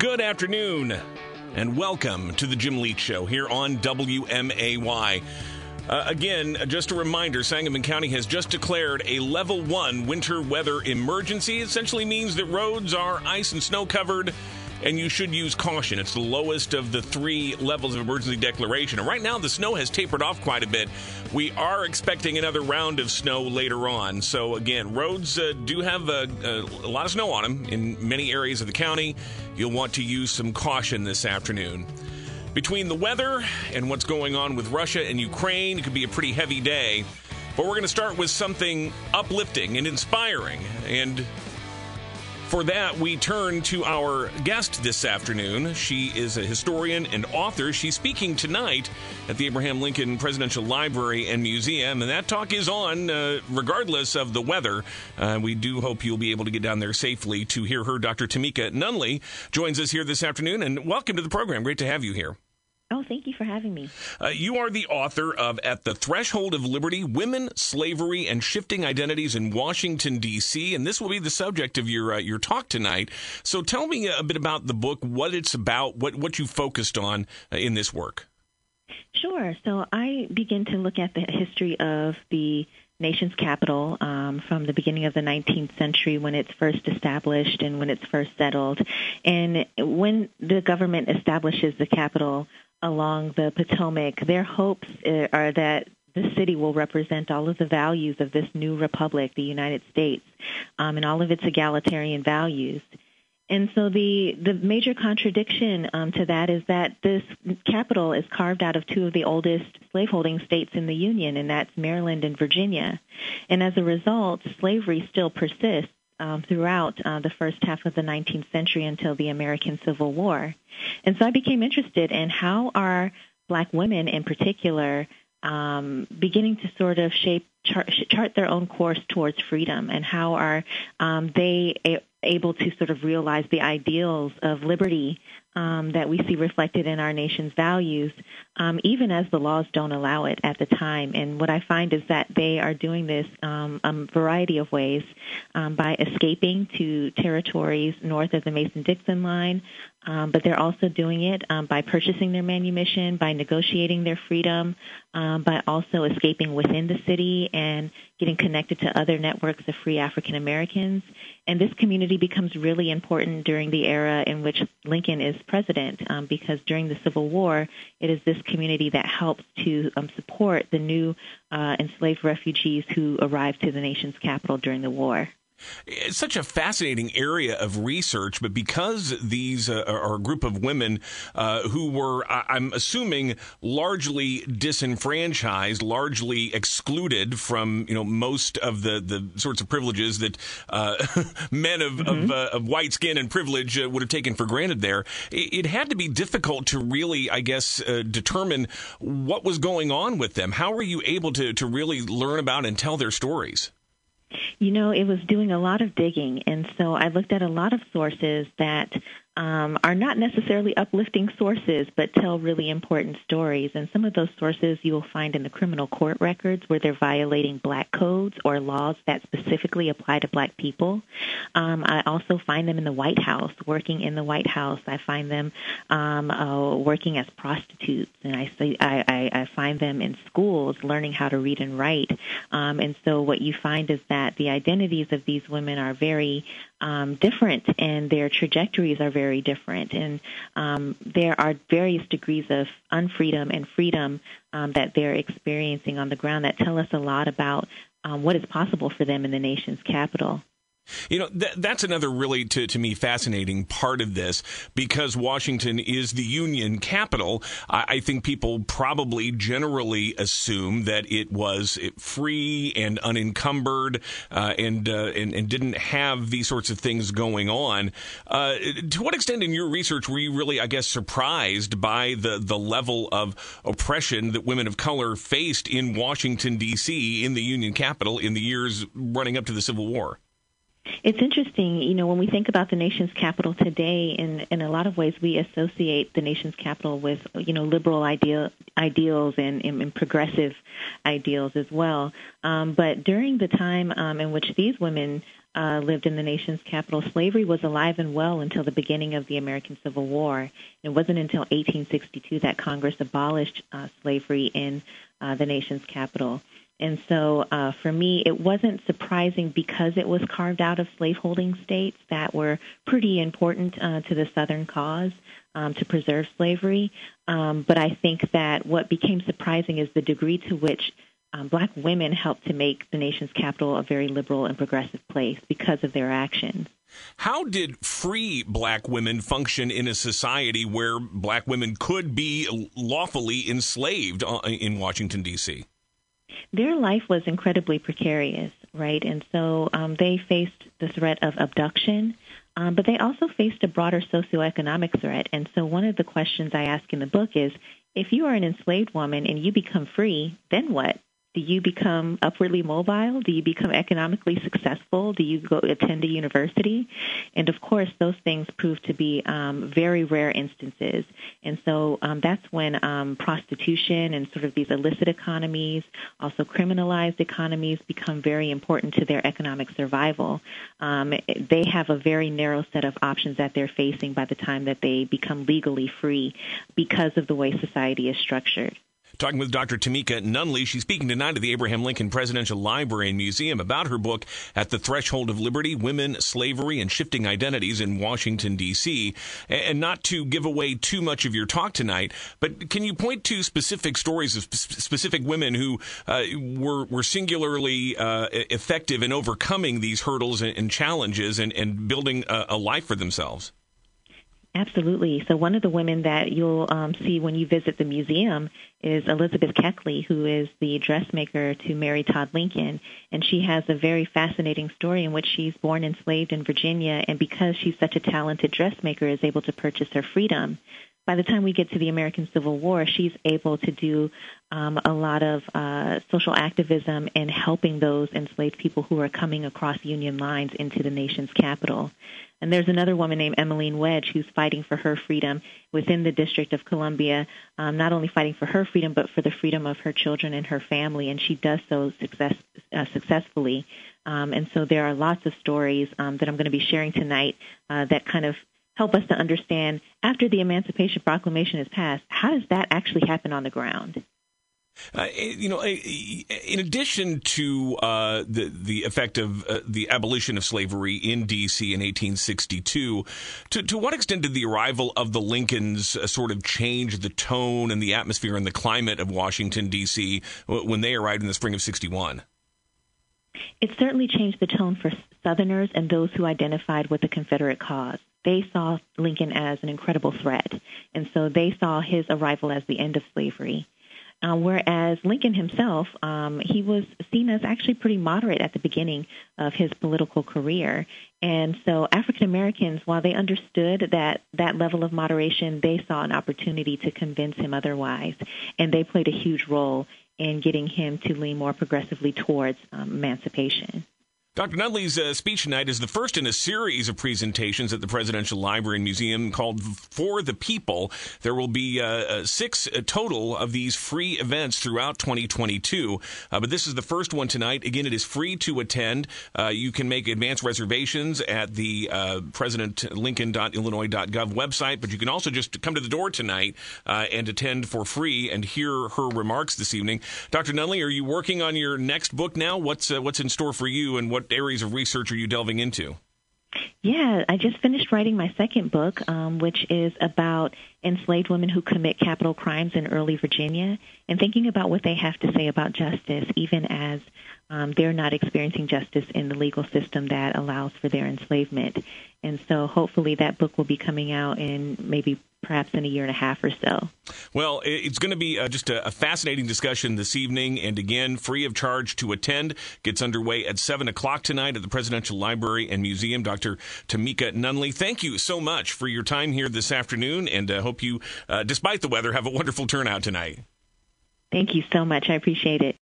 Good afternoon, and welcome to the Jim Leach Show here on WMAY. Uh, again, just a reminder Sangamon County has just declared a level one winter weather emergency. Essentially means that roads are ice and snow covered and you should use caution. It's the lowest of the three levels of emergency declaration. And right now, the snow has tapered off quite a bit. We are expecting another round of snow later on. So, again, roads uh, do have a, a, a lot of snow on them in many areas of the county. You'll want to use some caution this afternoon. Between the weather and what's going on with Russia and Ukraine, it could be a pretty heavy day. But we're going to start with something uplifting and inspiring. And for that, we turn to our guest this afternoon. She is a historian and author. She's speaking tonight at the Abraham Lincoln Presidential Library and Museum, and that talk is on uh, regardless of the weather. Uh, we do hope you'll be able to get down there safely to hear her. Dr. Tamika Nunley joins us here this afternoon, and welcome to the program. Great to have you here. Oh, thank you for having me. Uh, you are the author of At the Threshold of Liberty Women, Slavery, and Shifting Identities in Washington, D.C., and this will be the subject of your, uh, your talk tonight. So tell me a bit about the book, what it's about, what, what you focused on uh, in this work. Sure. So I begin to look at the history of the nation's capital um, from the beginning of the 19th century when it's first established and when it's first settled. And when the government establishes the capital, along the Potomac, their hopes uh, are that the city will represent all of the values of this new republic, the United States, um, and all of its egalitarian values. And so the the major contradiction um, to that is that this capital is carved out of two of the oldest slaveholding states in the Union, and that's Maryland and Virginia. And as a result, slavery still persists um, throughout uh, the first half of the 19th century until the American Civil War. And so I became interested in how are black women in particular um, beginning to sort of shape chart, chart, their own course towards freedom and how are um, they a- able to sort of realize the ideals of liberty um, that we see reflected in our nation's values, um, even as the laws don't allow it at the time. And what I find is that they are doing this um, a variety of ways um, by escaping to territories north of the Mason-Dixon line, um, but they're also doing it um, by purchasing their manumission, by negotiating their freedom, by also escaping within the city and getting connected to other networks of free African Americans. And this community becomes really important during the era in which Lincoln is president, um, because during the Civil War, it is this community that helps to um, support the new uh, enslaved refugees who arrived to the nation's capital during the war. It's such a fascinating area of research, but because these uh, are a group of women uh, who were, I'm assuming, largely disenfranchised, largely excluded from, you know, most of the, the sorts of privileges that uh, men of, mm-hmm. of, uh, of, white skin and privilege uh, would have taken for granted there, it, it, had to be difficult to really, I guess, uh, determine what was going on with them. How were you able to, to really learn about and tell their stories? You know, it was doing a lot of digging, and so I looked at a lot of sources that um, are not necessarily uplifting sources, but tell really important stories. And some of those sources you will find in the criminal court records where they're violating black codes or laws that specifically apply to black people. Um, I also find them in the White House, working in the White House. I find them um, uh, working as prostitutes, and I, see, I, I, I find them in schools learning how to read and write. Um, and so what you find is that the identities of these women are very um, different and their trajectories are very different. And um, there are various degrees of unfreedom and freedom um, that they're experiencing on the ground that tell us a lot about um, what is possible for them in the nation's capital. You know, th- that's another really, to, to me, fascinating part of this because Washington is the Union capital. I, I think people probably generally assume that it was free and unencumbered uh, and, uh, and, and didn't have these sorts of things going on. Uh, to what extent, in your research, were you really, I guess, surprised by the the level of oppression that women of color faced in Washington D.C. in the Union capital in the years running up to the Civil War? It's interesting, you know, when we think about the nation's capital today, in in a lot of ways, we associate the nation's capital with, you know, liberal ideal ideals and, and, and progressive ideals as well. Um, but during the time um, in which these women uh, lived in the nation's capital, slavery was alive and well until the beginning of the American Civil War. It wasn't until 1862 that Congress abolished uh, slavery in uh, the nation's capital. And so uh, for me, it wasn't surprising because it was carved out of slaveholding states that were pretty important uh, to the Southern cause um, to preserve slavery. Um, but I think that what became surprising is the degree to which um, black women helped to make the nation's capital a very liberal and progressive place because of their actions. How did free black women function in a society where black women could be lawfully enslaved uh, in Washington, D.C.? Their life was incredibly precarious, right? And so um, they faced the threat of abduction, um, but they also faced a broader socioeconomic threat. And so one of the questions I ask in the book is if you are an enslaved woman and you become free, then what? Do you become upwardly mobile? Do you become economically successful? Do you go attend a university? And of course, those things prove to be um, very rare instances. And so um, that's when um, prostitution and sort of these illicit economies, also criminalized economies, become very important to their economic survival. Um, they have a very narrow set of options that they're facing by the time that they become legally free because of the way society is structured. Talking with Dr. Tamika Nunley. She's speaking tonight at the Abraham Lincoln Presidential Library and Museum about her book, At the Threshold of Liberty Women, Slavery, and Shifting Identities in Washington, D.C. And not to give away too much of your talk tonight, but can you point to specific stories of specific women who uh, were, were singularly uh, effective in overcoming these hurdles and, and challenges and, and building a, a life for themselves? Absolutely. So one of the women that you'll um, see when you visit the museum is Elizabeth Keckley, who is the dressmaker to Mary Todd Lincoln, and she has a very fascinating story in which she's born enslaved in Virginia, and because she's such a talented dressmaker, is able to purchase her freedom. By the time we get to the American Civil War, she's able to do um, a lot of uh, social activism and helping those enslaved people who are coming across Union lines into the nation's capital. And there's another woman named Emmeline Wedge who's fighting for her freedom within the District of Columbia, um, not only fighting for her freedom, but for the freedom of her children and her family. And she does so success, uh, successfully. Um, and so there are lots of stories um, that I'm going to be sharing tonight uh, that kind of help us to understand after the Emancipation Proclamation is passed, how does that actually happen on the ground? Uh, you know, in addition to uh, the the effect of uh, the abolition of slavery in D.C. in 1862, to, to what extent did the arrival of the Lincolns uh, sort of change the tone and the atmosphere and the climate of Washington D.C. when they arrived in the spring of '61? It certainly changed the tone for Southerners and those who identified with the Confederate cause. They saw Lincoln as an incredible threat, and so they saw his arrival as the end of slavery. Uh, whereas Lincoln himself, um, he was seen as actually pretty moderate at the beginning of his political career. And so African Americans, while they understood that that level of moderation, they saw an opportunity to convince him otherwise. And they played a huge role in getting him to lean more progressively towards um, emancipation. Dr. Nunley's uh, speech tonight is the first in a series of presentations at the Presidential Library and Museum called For the People. There will be uh, uh six uh, total of these free events throughout 2022, uh, but this is the first one tonight. Again, it is free to attend. Uh, you can make advance reservations at the presidentlincoln.illinois.gov website, but you can also just come to the door tonight and attend for free and hear her remarks this evening. Dr. Nunley, are you working on your next book now? What's what's in store for you, and what what areas of research are you delving into? Yeah, I just finished writing my second book, um, which is about enslaved women who commit capital crimes in early Virginia and thinking about what they have to say about justice, even as um, they're not experiencing justice in the legal system that allows for their enslavement. And so hopefully that book will be coming out in maybe perhaps in a year and a half or so. Well, it's going to be uh, just a, a, fascinating discussion this evening, and again, free of charge to attend. Gets underway at 7 o'clock tonight at the Presidential Library and Museum. Dr. Tamika Nunley, thank you so much for your time here this afternoon, and uh, hope you, uh, despite the weather, have a wonderful turnout tonight. Thank you so much. I appreciate it.